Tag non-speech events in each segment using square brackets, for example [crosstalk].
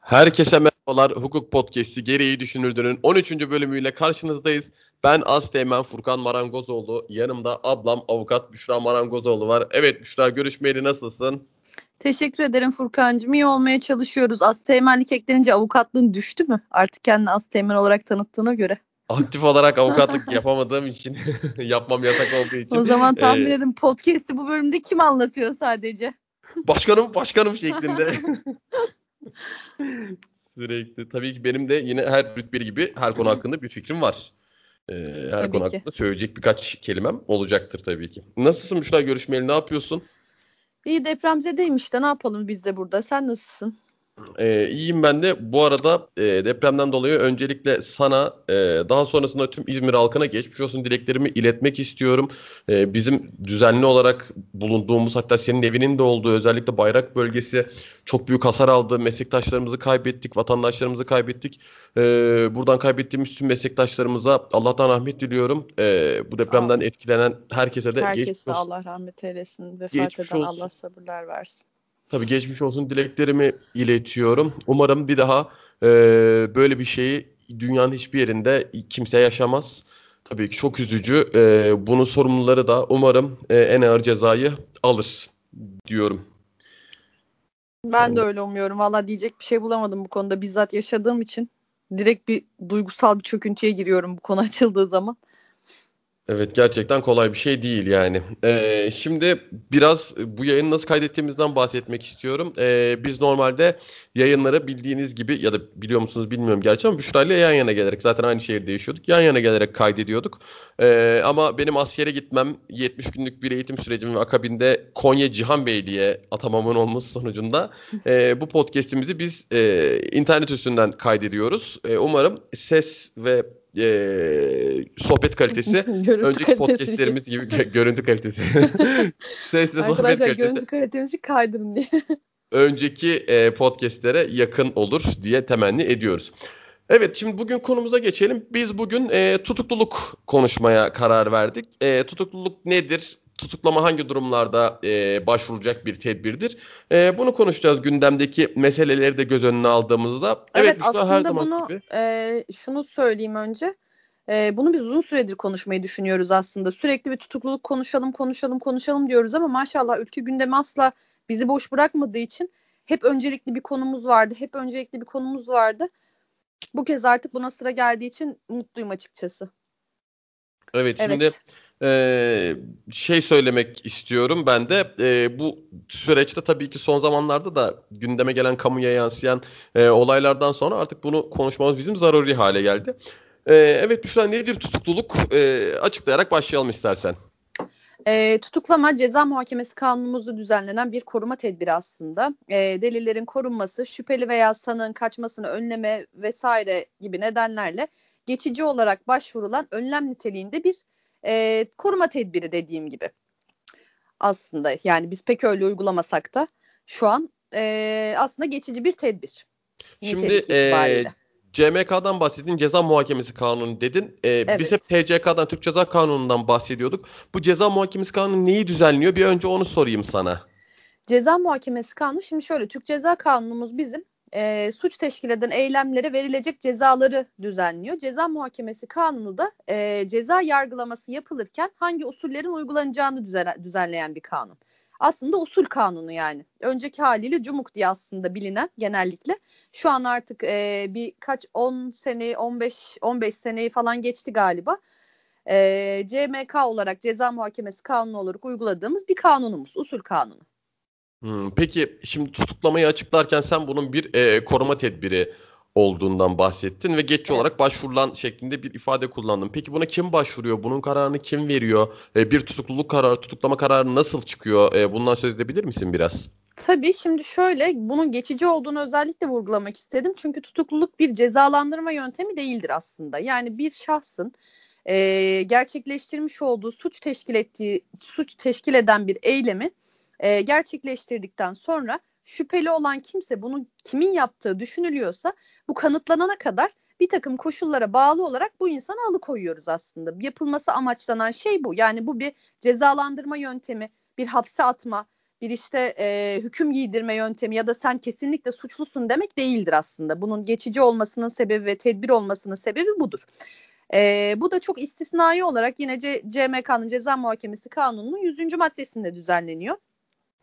Herkese merhabalar. Hukuk Podcast'i Gereği Düşünürdü'nün 13. bölümüyle karşınızdayız. Ben Asteğmen Furkan Marangozoğlu. Yanımda ablam avukat Büşra Marangozoğlu var. Evet Büşra görüşmeyeli nasılsın? Teşekkür ederim Furkan'cığım. İyi olmaya çalışıyoruz. Asteğmenlik eklenince avukatlığın düştü mü? Artık kendini Asteğmen olarak tanıttığına göre. Aktif olarak avukatlık [laughs] yapamadığım için, [laughs] yapmam yasak olduğu için. O zaman tahmin ee, edin podcast'i bu bölümde kim anlatıyor sadece? Başkanım, başkanım şeklinde. [laughs] Sürekli. Tabii ki benim de yine her rütbeli gibi her konu hakkında bir fikrim var. Ee, her tabii konu ki. hakkında söyleyecek birkaç kelimem olacaktır tabii ki. Nasılsın Büşra görüşmeli ne yapıyorsun? İyi depremzedeyim işte ne yapalım biz de burada. Sen nasılsın? Ee, iyiyim ben de. Bu arada e, depremden dolayı öncelikle sana e, daha sonrasında tüm İzmir halkına geçmiş olsun dileklerimi iletmek istiyorum. E, bizim düzenli olarak bulunduğumuz hatta senin evinin de olduğu özellikle bayrak bölgesi çok büyük hasar aldı. Meslektaşlarımızı kaybettik, vatandaşlarımızı kaybettik. E, buradan kaybettiğimiz tüm meslektaşlarımıza Allah'tan rahmet diliyorum. E, bu depremden etkilenen herkese de Herkese Allah rahmet eylesin. Vefat geçmiş eden olsun. Allah sabırlar versin. Tabii geçmiş olsun dileklerimi iletiyorum. Umarım bir daha e, böyle bir şeyi dünyanın hiçbir yerinde kimse yaşamaz. Tabii ki çok üzücü. E, bunun sorumluları da umarım e, en ağır cezayı alır diyorum. Ben de öyle umuyorum. Valla diyecek bir şey bulamadım bu konuda. Bizzat yaşadığım için direkt bir duygusal bir çöküntüye giriyorum bu konu açıldığı zaman. Evet gerçekten kolay bir şey değil yani. Ee, şimdi biraz bu yayını nasıl kaydettiğimizden bahsetmek istiyorum. Ee, biz normalde yayınları bildiğiniz gibi ya da biliyor musunuz bilmiyorum gerçi ama Büşra ile yan yana gelerek zaten aynı şehirde yaşıyorduk. Yan yana gelerek kaydediyorduk. Ee, ama benim askere gitmem 70 günlük bir eğitim sürecim ve akabinde Konya Cihan Beyliğe atamamın olması sonucunda e, bu podcast'imizi biz e, internet üstünden kaydediyoruz. E, umarım ses ve e, sohbet kalitesi [laughs] önceki podcastlerimiz gibi gö- görüntü kalitesi. [laughs] Sesli Arkadaşlar sohbet kalitesi. görüntü kalitemizi kaydırın diye. önceki e, podcastlere yakın olur diye temenni ediyoruz. Evet şimdi bugün konumuza geçelim. Biz bugün e, tutukluluk konuşmaya karar verdik. E, tutukluluk nedir? Tutuklama hangi durumlarda e, başvurulacak bir tedbirdir? E, bunu konuşacağız gündemdeki meseleleri de göz önüne aldığımızda. Evet, evet aslında her zaman bunu gibi. E, şunu söyleyeyim önce. E, bunu biz uzun süredir konuşmayı düşünüyoruz aslında. Sürekli bir tutukluluk konuşalım, konuşalım, konuşalım diyoruz ama maşallah ülke gündemi asla bizi boş bırakmadığı için hep öncelikli bir konumuz vardı. Hep öncelikli bir konumuz vardı. Bu kez artık buna sıra geldiği için mutluyum açıkçası. Evet, evet. şimdi e, şey söylemek istiyorum ben de. E, bu süreçte tabii ki son zamanlarda da gündeme gelen kamuya yansıyan e, olaylardan sonra artık bunu konuşmamız bizim zaruri hale geldi. E, evet Büşra nedir tutukluluk? E, açıklayarak başlayalım istersen. E, tutuklama ceza muhakemesi kanunumuzda düzenlenen bir koruma tedbiri aslında. E, delillerin korunması, şüpheli veya sanığın kaçmasını önleme vesaire gibi nedenlerle geçici olarak başvurulan önlem niteliğinde bir e, koruma tedbiri dediğim gibi. Aslında yani biz pek öyle uygulamasak da şu an e, aslında geçici bir tedbir. Şimdi e, CMK'dan bahsettin, ceza muhakemesi kanunu dedin. Ee, evet. Biz hep TCK'dan, Türk Ceza Kanunu'ndan bahsediyorduk. Bu ceza muhakemesi kanunu neyi düzenliyor? Bir önce onu sorayım sana. Ceza muhakemesi kanunu, şimdi şöyle Türk Ceza Kanunumuz bizim e, suç teşkil eden eylemlere verilecek cezaları düzenliyor. Ceza muhakemesi kanunu da e, ceza yargılaması yapılırken hangi usullerin uygulanacağını düzen, düzenleyen bir kanun. Aslında usul kanunu yani. Önceki haliyle cumuk diye aslında bilinen genellikle. Şu an artık e, birkaç 10 sene 15 15 seneyi falan geçti galiba. E, CMK olarak ceza muhakemesi kanunu olarak uyguladığımız bir kanunumuz, usul kanunu. Hmm, peki şimdi tutuklamayı açıklarken sen bunun bir e, koruma tedbiri olduğundan bahsettin ve geçici olarak başvurulan şeklinde bir ifade kullandın. Peki buna kim başvuruyor? Bunun kararını kim veriyor? E, bir tutukluluk kararı, tutuklama kararı nasıl çıkıyor? E, bundan söz edebilir misin biraz? Tabii şimdi şöyle bunun geçici olduğunu özellikle vurgulamak istedim. Çünkü tutukluluk bir cezalandırma yöntemi değildir aslında. Yani bir şahsın e, gerçekleştirmiş olduğu suç teşkil ettiği suç teşkil eden bir eylemi e, gerçekleştirdikten sonra şüpheli olan kimse bunun kimin yaptığı düşünülüyorsa bu kanıtlanana kadar bir takım koşullara bağlı olarak bu insanı alıkoyuyoruz aslında. Yapılması amaçlanan şey bu. Yani bu bir cezalandırma yöntemi, bir hapse atma, bir işte e, hüküm giydirme yöntemi ya da sen kesinlikle suçlusun demek değildir aslında. Bunun geçici olmasının sebebi ve tedbir olmasının sebebi budur. E, bu da çok istisnai olarak yine C CMK'nın Ceza Muhakemesi Kanunu'nun 100. maddesinde düzenleniyor.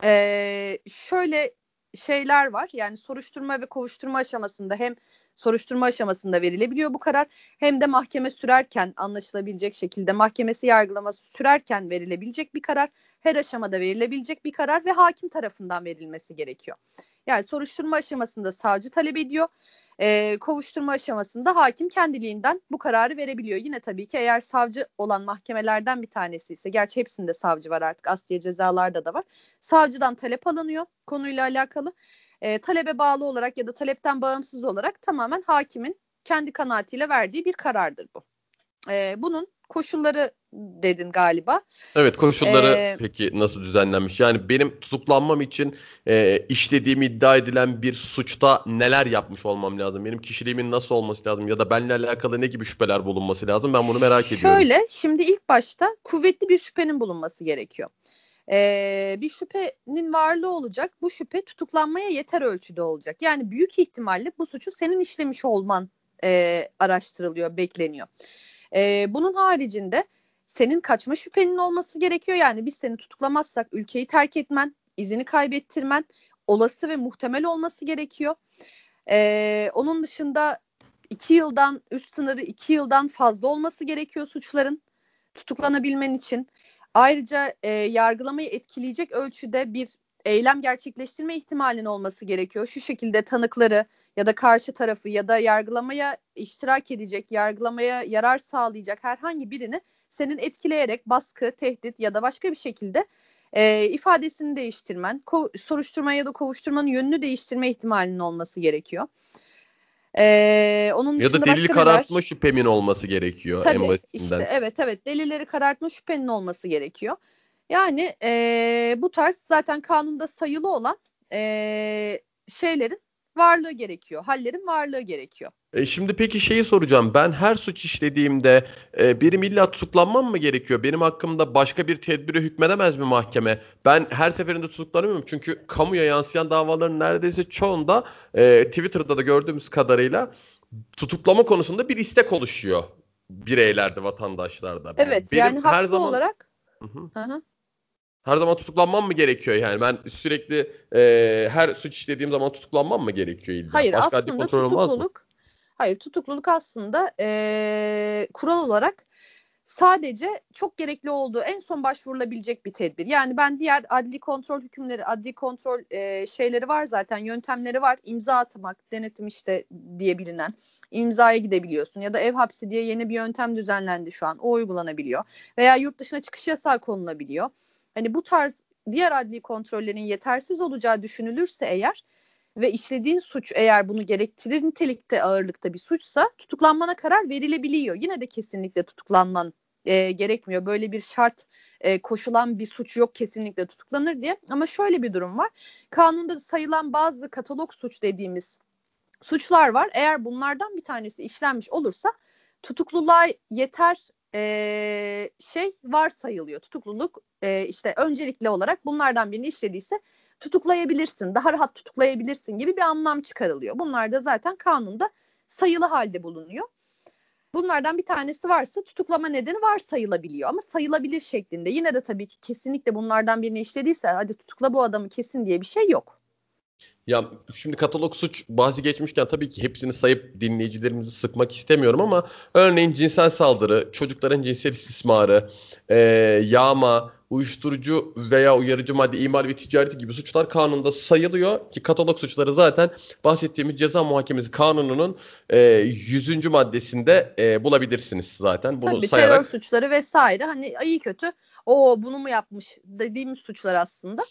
E, şöyle şeyler var yani soruşturma ve kovuşturma aşamasında hem soruşturma aşamasında verilebiliyor bu karar hem de mahkeme sürerken anlaşılabilecek şekilde mahkemesi yargılaması sürerken verilebilecek bir karar her aşamada verilebilecek bir karar ve hakim tarafından verilmesi gerekiyor. Yani soruşturma aşamasında savcı talep ediyor e, kovuşturma aşamasında hakim kendiliğinden bu kararı verebiliyor. Yine tabii ki eğer savcı olan mahkemelerden bir tanesi ise gerçi hepsinde savcı var artık asliye cezalarda da var. Savcıdan talep alınıyor konuyla alakalı. E, talebe bağlı olarak ya da talepten bağımsız olarak tamamen hakimin kendi kanaatiyle verdiği bir karardır bu. E, bunun koşulları dedin galiba. Evet koşulları ee, peki nasıl düzenlenmiş? Yani benim tutuklanmam için e, işlediğim iddia edilen bir suçta neler yapmış olmam lazım? Benim kişiliğimin nasıl olması lazım? Ya da benimle alakalı ne gibi şüpheler bulunması lazım? Ben bunu merak şöyle, ediyorum. Şöyle şimdi ilk başta kuvvetli bir şüphenin bulunması gerekiyor. Ee, bir şüphenin varlığı olacak. Bu şüphe tutuklanmaya yeter ölçüde olacak. Yani büyük ihtimalle bu suçu senin işlemiş olman e, araştırılıyor, bekleniyor. E, bunun haricinde senin kaçma şüphenin olması gerekiyor. Yani biz seni tutuklamazsak ülkeyi terk etmen, izini kaybettirmen olası ve muhtemel olması gerekiyor. E, onun dışında iki yıldan üst sınırı iki yıldan fazla olması gerekiyor suçların tutuklanabilmen için. Ayrıca e, yargılamayı etkileyecek ölçüde bir eylem gerçekleştirme ihtimalinin olması gerekiyor. Şu şekilde tanıkları ya da karşı tarafı ya da yargılamaya iştirak edecek, yargılamaya yarar sağlayacak herhangi birini senin etkileyerek baskı, tehdit ya da başka bir şekilde e, ifadesini değiştirmen, ko- soruşturma ya da kovuşturmanın yönünü değiştirme ihtimalinin olması gerekiyor. Ee, onun ya da delil karartma neler? şüphemin olması gerekiyor Tabii, en basitinden. Işte, evet evet delilleri karartma şüphenin olması gerekiyor. Yani e, bu tarz zaten kanunda sayılı olan e, şeylerin varlığı gerekiyor. Hallerin varlığı gerekiyor. E şimdi peki şeyi soracağım. Ben her suç işlediğimde e, benim illa tutuklanmam mı gerekiyor? Benim hakkımda başka bir tedbiri hükmedemez mi mahkeme? Ben her seferinde tutuklanamıyorum. Çünkü kamuya yansıyan davaların neredeyse çoğunda e, Twitter'da da gördüğümüz kadarıyla tutuklama konusunda bir istek oluşuyor bireylerde, vatandaşlarda. Evet benim yani haklı zaman... olarak. Hı hı. Hı hı her zaman tutuklanmam mı gerekiyor yani? Ben sürekli e, her suç işlediğim zaman tutuklanmam mı gerekiyor illa? Hayır Başka aslında tutukluluk hayır tutukluluk aslında e, kural olarak sadece çok gerekli olduğu en son başvurulabilecek bir tedbir. Yani ben diğer adli kontrol hükümleri, adli kontrol e, şeyleri var zaten, yöntemleri var. İmza atmak, denetim işte diye bilinen imzaya gidebiliyorsun ya da ev hapsi diye yeni bir yöntem düzenlendi şu an. O uygulanabiliyor. Veya yurt dışına çıkış yasağı konulabiliyor hani bu tarz diğer adli kontrollerin yetersiz olacağı düşünülürse eğer ve işlediğin suç eğer bunu gerektirir nitelikte ağırlıkta bir suçsa tutuklanmana karar verilebiliyor. Yine de kesinlikle tutuklanman e, gerekmiyor. Böyle bir şart e, koşulan bir suç yok kesinlikle tutuklanır diye. Ama şöyle bir durum var. Kanunda sayılan bazı katalog suç dediğimiz suçlar var. Eğer bunlardan bir tanesi işlenmiş olursa tutukluluğa yeter e, şey varsayılıyor. Tutukluluk e, işte öncelikli olarak bunlardan birini işlediyse tutuklayabilirsin, daha rahat tutuklayabilirsin gibi bir anlam çıkarılıyor. Bunlar da zaten kanunda sayılı halde bulunuyor. Bunlardan bir tanesi varsa tutuklama nedeni varsayılabiliyor ama sayılabilir şeklinde. Yine de tabii ki kesinlikle bunlardan birini işlediyse hadi tutukla bu adamı kesin diye bir şey yok. Ya şimdi katalog suç bahsi geçmişken tabii ki hepsini sayıp dinleyicilerimizi sıkmak istemiyorum ama örneğin cinsel saldırı, çocukların cinsel istismarı, e, yağma, uyuşturucu veya uyarıcı madde imal ve ticareti gibi suçlar kanunda sayılıyor ki katalog suçları zaten bahsettiğimiz ceza muhakemesi kanununun e, 100. maddesinde e, bulabilirsiniz zaten. Bunu Tabii sayarak... terör suçları vesaire hani iyi kötü o bunu mu yapmış dediğimiz suçlar aslında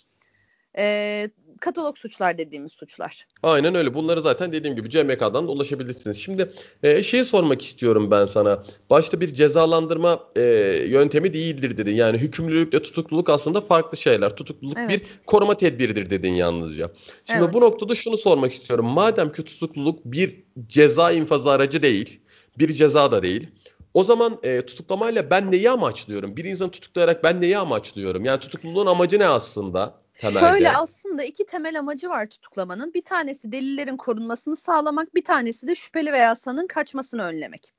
e, katalog suçlar dediğimiz suçlar. Aynen öyle. Bunları zaten dediğim gibi CMK'dan da ulaşabilirsiniz. Şimdi e, şeyi sormak istiyorum ben sana. Başta bir cezalandırma e, yöntemi değildir dedin. Yani hükümlülükle tutukluluk aslında farklı şeyler. Tutukluluk evet. bir koruma tedbiridir dedin yalnızca. Şimdi evet. bu noktada şunu sormak istiyorum. Madem ki tutukluluk bir ceza infazı aracı değil, bir ceza da değil. O zaman e, tutuklamayla ben neyi amaçlıyorum? Bir insanı tutuklayarak ben neyi amaçlıyorum? Yani tutukluluğun amacı ne aslında? Temelde? Şöyle aslında iki temel amacı var tutuklamanın. Bir tanesi delillerin korunmasını sağlamak, bir tanesi de şüpheli veya sanığın kaçmasını önlemek.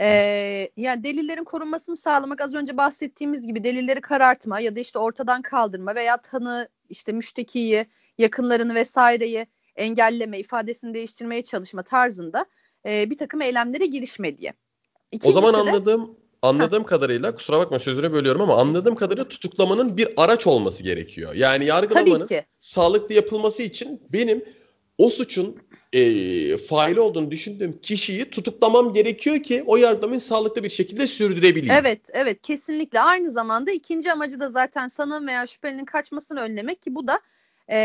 Ee, yani delillerin korunmasını sağlamak az önce bahsettiğimiz gibi delilleri karartma ya da işte ortadan kaldırma veya tanı işte müştekiyi, yakınlarını vesaireyi engelleme, ifadesini değiştirmeye çalışma tarzında e, bir takım eylemlere girişme diye. İkincisi o zaman anladığım anladığım ha. kadarıyla kusura bakma sözünü bölüyorum ama anladığım kadarıyla tutuklamanın bir araç olması gerekiyor. Yani yargılamanın sağlıklı yapılması için benim o suçun e, faili olduğunu düşündüğüm kişiyi tutuklamam gerekiyor ki o yardımın sağlıklı bir şekilde sürdürebileyim. Evet, evet kesinlikle. Aynı zamanda ikinci amacı da zaten sanığın veya şüphelinin kaçmasını önlemek ki bu da e,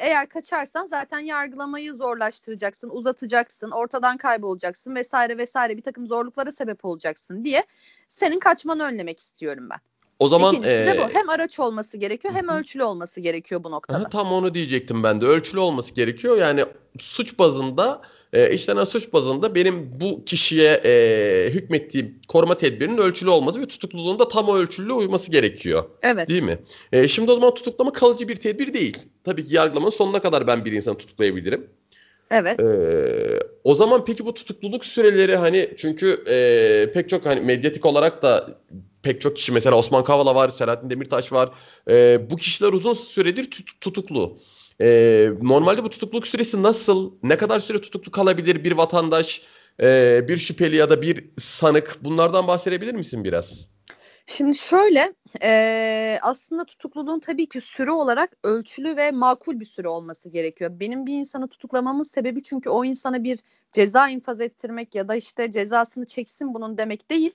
eğer kaçarsan zaten yargılamayı zorlaştıracaksın, uzatacaksın, ortadan kaybolacaksın vesaire vesaire bir takım zorluklara sebep olacaksın diye senin kaçmanı önlemek istiyorum ben. O zaman İkincisi ee, de bu. Hem araç olması gerekiyor hem ölçülü olması gerekiyor bu noktada. tam onu diyecektim ben de. Ölçülü olması gerekiyor. Yani suç bazında e, işlenen suç bazında benim bu kişiye e, hükmettiğim koruma tedbirinin ölçülü olması ve tutukluluğun da tam o ölçülüğe uyması gerekiyor. Evet. Değil mi? E, şimdi o zaman tutuklama kalıcı bir tedbir değil. Tabii ki yargılamanın sonuna kadar ben bir insanı tutuklayabilirim. Evet. Ee, o zaman peki bu tutukluluk süreleri hani çünkü e, pek çok hani medyatik olarak da pek çok kişi mesela Osman Kavala var, Selahattin Demirtaş var. E, bu kişiler uzun süredir tut, tutuklu. E, normalde bu tutukluluk süresi nasıl? Ne kadar süre tutuklu kalabilir bir vatandaş, e, bir şüpheli ya da bir sanık? Bunlardan bahsedebilir misin biraz? Şimdi şöyle e, aslında tutukluluğun tabii ki süre olarak ölçülü ve makul bir süre olması gerekiyor. Benim bir insanı tutuklamamın sebebi çünkü o insana bir ceza infaz ettirmek ya da işte cezasını çeksin bunun demek değil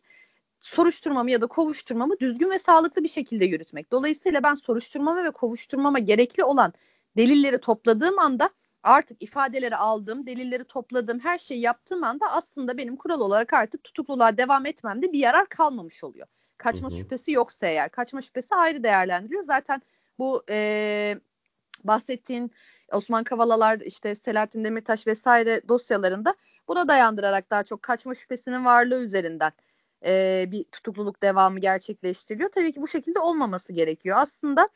soruşturmamı ya da kovuşturmamı düzgün ve sağlıklı bir şekilde yürütmek. Dolayısıyla ben soruşturmama ve kovuşturmama gerekli olan delilleri topladığım anda artık ifadeleri aldım, delilleri topladım, her şeyi yaptığım anda aslında benim kural olarak artık tutukluluğa devam etmemde bir yarar kalmamış oluyor. Kaçma hı hı. şüphesi yoksa eğer. Kaçma şüphesi ayrı değerlendiriyor. Zaten bu e, bahsettiğin Osman Kavalalar, işte Selahattin Demirtaş vesaire dosyalarında buna dayandırarak daha çok kaçma şüphesinin varlığı üzerinden e, bir tutukluluk devamı gerçekleştiriliyor. Tabii ki bu şekilde olmaması gerekiyor. Aslında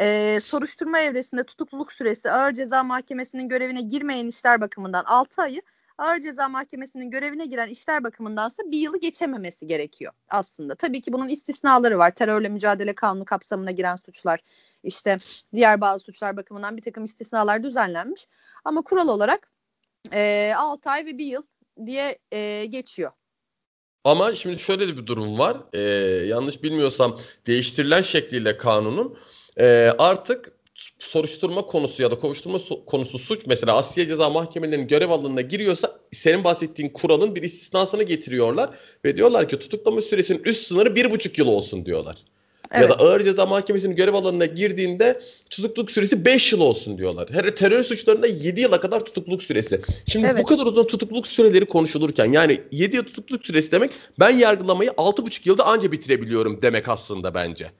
e, soruşturma evresinde tutukluluk süresi ağır ceza mahkemesinin görevine girmeyen işler bakımından 6 ayı, ağır ceza mahkemesinin görevine giren işler bakımındansa bir yılı geçememesi gerekiyor aslında. Tabii ki bunun istisnaları var. Terörle mücadele kanunu kapsamına giren suçlar, işte diğer bazı suçlar bakımından bir takım istisnalar düzenlenmiş. Ama kural olarak e, 6 ay ve bir yıl diye e, geçiyor. Ama şimdi şöyle bir durum var. Ee, yanlış bilmiyorsam değiştirilen şekliyle kanunun e, artık soruşturma konusu ya da kovuşturma konusu suç mesela Asya Ceza Mahkemelerinin görev alanına giriyorsa senin bahsettiğin kuralın bir istisnasını getiriyorlar ve diyorlar ki tutuklama süresinin üst sınırı bir buçuk yıl olsun diyorlar. Evet. Ya da ağır ceza mahkemesinin görev alanına girdiğinde tutukluluk süresi 5 yıl olsun diyorlar. Her terör suçlarında 7 yıla kadar tutukluluk süresi. Şimdi evet. bu kadar uzun tutukluluk süreleri konuşulurken yani 7 yıl tutukluluk süresi demek ben yargılamayı 6,5 yılda anca bitirebiliyorum demek aslında bence.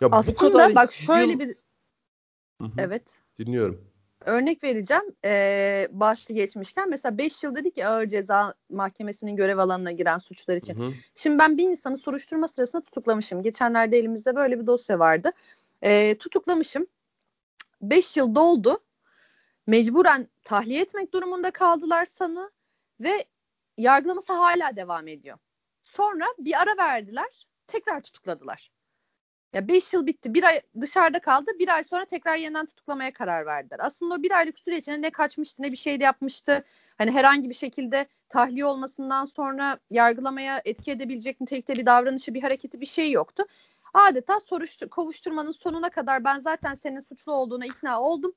Ya aslında bu kadar bak şöyle yıl... bir Hı-hı. Evet. Dinliyorum örnek vereceğim e, bahsi geçmişken mesela 5 yıl dedik ki ağır ceza mahkemesinin görev alanına giren suçlar için. Hı hı. Şimdi ben bir insanı soruşturma sırasında tutuklamışım. Geçenlerde elimizde böyle bir dosya vardı. E, tutuklamışım. 5 yıl doldu. Mecburen tahliye etmek durumunda kaldılar sanı ve yargılaması hala devam ediyor. Sonra bir ara verdiler. Tekrar tutukladılar. Ya 5 yıl bitti. Bir ay dışarıda kaldı. Bir ay sonra tekrar yeniden tutuklamaya karar verdiler. Aslında o bir aylık süre içinde ne kaçmıştı ne bir şey de yapmıştı. Hani herhangi bir şekilde tahliye olmasından sonra yargılamaya etki edebilecek nitelikte bir davranışı, bir hareketi bir şey yoktu. Adeta soruştur kovuşturmanın sonuna kadar ben zaten senin suçlu olduğuna ikna oldum.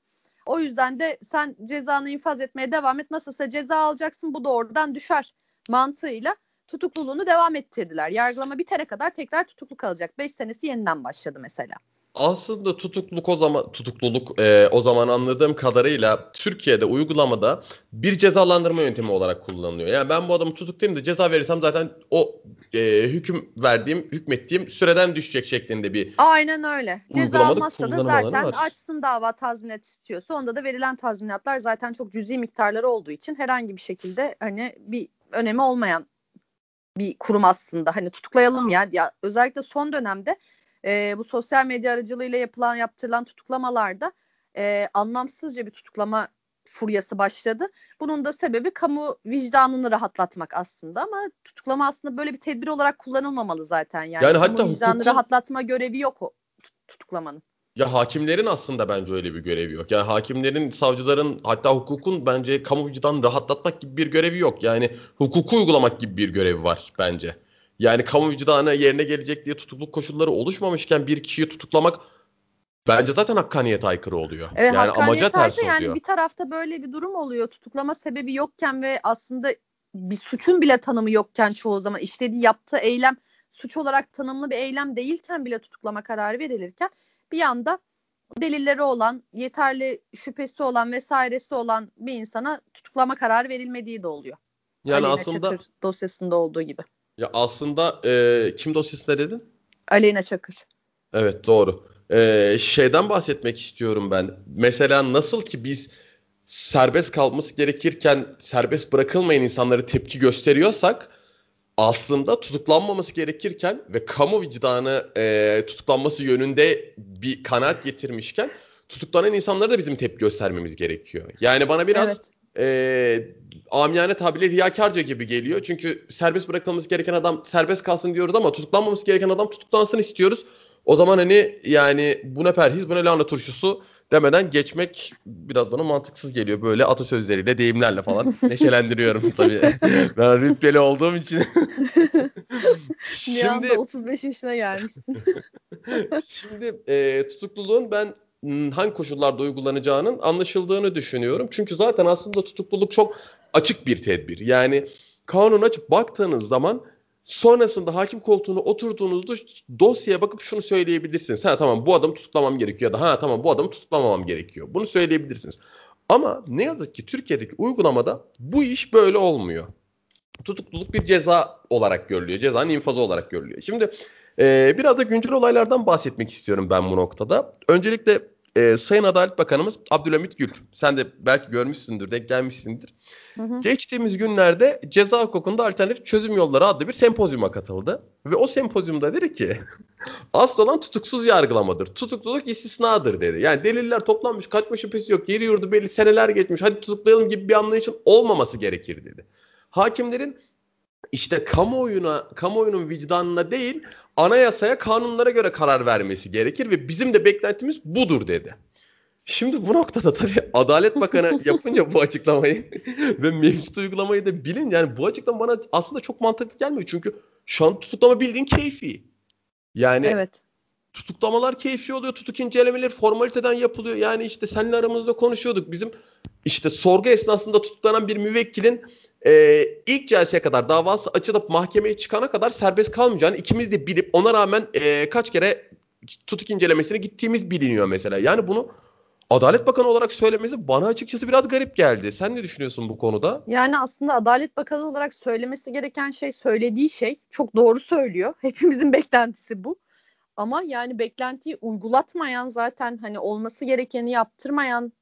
O yüzden de sen cezanı infaz etmeye devam et. Nasılsa ceza alacaksın bu doğrudan düşer mantığıyla tutukluluğunu devam ettirdiler. Yargılama bitene kadar tekrar tutuklu kalacak. 5 senesi yeniden başladı mesela. Aslında tutukluluk o zaman tutukluluk e, o zaman anladığım kadarıyla Türkiye'de uygulamada bir cezalandırma yöntemi olarak kullanılıyor. Yani ben bu adamı tutuklayayım da ceza verirsem zaten o e, hüküm verdiğim, hükmettiğim süreden düşecek şeklinde bir Aynen öyle. Ceza almazsa da zaten var. açsın dava tazminat istiyorsa onda da verilen tazminatlar zaten çok cüzi miktarları olduğu için herhangi bir şekilde hani bir önemi olmayan bir kurum aslında. Hani tutuklayalım ya. ya özellikle son dönemde e, bu sosyal medya aracılığıyla yapılan yaptırılan tutuklamalarda e, anlamsızca bir tutuklama furyası başladı. Bunun da sebebi kamu vicdanını rahatlatmak aslında ama tutuklama aslında böyle bir tedbir olarak kullanılmamalı zaten yani. yani kamu hatta vicdanı hukukun... rahatlatma görevi yok o tutuklamanın. Ya hakimlerin aslında bence öyle bir görevi yok. Yani hakimlerin, savcıların hatta hukukun bence kamu vicdanını rahatlatmak gibi bir görevi yok. Yani hukuku uygulamak gibi bir görevi var bence. Yani kamu vicdanı yerine gelecek diye tutukluk koşulları oluşmamışken bir kişiyi tutuklamak bence zaten hakkaniyete aykırı oluyor. Evet, yani amaca ters oluyor. Yani bir tarafta böyle bir durum oluyor. Tutuklama sebebi yokken ve aslında bir suçun bile tanımı yokken çoğu zaman işlediği yaptığı eylem suç olarak tanımlı bir eylem değilken bile tutuklama kararı verilirken bir yanda delilleri olan, yeterli şüphesi olan vesairesi olan bir insana tutuklama kararı verilmediği de oluyor. Yani Aleyna aslında Çakır dosyasında olduğu gibi. Ya aslında e, kim dosyasında dedin? Aleyna Çakır. Evet doğru. E, şeyden bahsetmek istiyorum ben. Mesela nasıl ki biz serbest kalması gerekirken serbest bırakılmayan insanları tepki gösteriyorsak aslında tutuklanmaması gerekirken ve kamu vicdanı e, tutuklanması yönünde bir kanaat getirmişken tutuklanan insanlara da bizim tepki göstermemiz gerekiyor. Yani bana biraz evet e, amiyane tabirle riyakarca gibi geliyor. Çünkü serbest bırakılması gereken adam serbest kalsın diyoruz ama tutuklanmaması gereken adam tutuklansın istiyoruz. O zaman hani yani bu ne perhiz bu ne lahana turşusu demeden geçmek biraz bana mantıksız geliyor. Böyle atasözleriyle, deyimlerle falan [laughs] neşelendiriyorum tabii. [laughs] ben rütbeli olduğum için. [laughs] Şimdi, Bir anda 35 yaşına gelmişsin. Şimdi e, tutukluluğun ben hangi koşullarda uygulanacağının anlaşıldığını düşünüyorum. Çünkü zaten aslında tutukluluk çok açık bir tedbir. Yani kanun açıp baktığınız zaman sonrasında hakim koltuğuna oturduğunuzda dosyaya bakıp şunu söyleyebilirsiniz. Ha tamam bu adamı tutuklamam gerekiyor ya da ha tamam bu adamı tutuklamamam gerekiyor. Bunu söyleyebilirsiniz. Ama ne yazık ki Türkiye'deki uygulamada bu iş böyle olmuyor. Tutukluluk bir ceza olarak görülüyor. Cezanın infazı olarak görülüyor. Şimdi ee, biraz da güncel olaylardan bahsetmek istiyorum ben bu noktada. Öncelikle e, Sayın Adalet Bakanımız Abdülhamit Gül. Sen de belki görmüşsündür, denk gelmişsindir. Hı hı. Geçtiğimiz günlerde ceza hukukunda alternatif çözüm yolları adlı bir sempozyuma katıldı. Ve o sempozyumda dedi ki [laughs] asıl olan tutuksuz yargılamadır. Tutukluluk istisnadır dedi. Yani deliller toplanmış, kaçma şüphesi yok, yeri yurdu belli, seneler geçmiş, hadi tutuklayalım gibi bir anlayışın olmaması gerekir dedi. Hakimlerin işte kamuoyuna, kamuoyunun vicdanına değil anayasaya, kanunlara göre karar vermesi gerekir ve bizim de beklentimiz budur dedi. Şimdi bu noktada tabii Adalet Bakanı [laughs] yapınca bu açıklamayı ve mevcut uygulamayı da bilin yani bu açıklama bana aslında çok mantıklı gelmiyor. Çünkü şu an tutuklama bildiğin keyfi. Yani evet. tutuklamalar keyfi oluyor. Tutuk incelemeleri formaliteden yapılıyor. Yani işte seninle aramızda konuşuyorduk. Bizim işte sorgu esnasında tutuklanan bir müvekkilin e, ilk celseye kadar davası açılıp mahkemeye çıkana kadar serbest kalmayacağını ikimiz de bilip ona rağmen e, kaç kere tutuk incelemesine gittiğimiz biliniyor mesela. Yani bunu Adalet Bakanı olarak söylemesi bana açıkçası biraz garip geldi. Sen ne düşünüyorsun bu konuda? Yani aslında Adalet Bakanı olarak söylemesi gereken şey söylediği şey çok doğru söylüyor. [laughs] Hepimizin beklentisi bu. Ama yani beklentiyi uygulatmayan zaten hani olması gerekeni yaptırmayan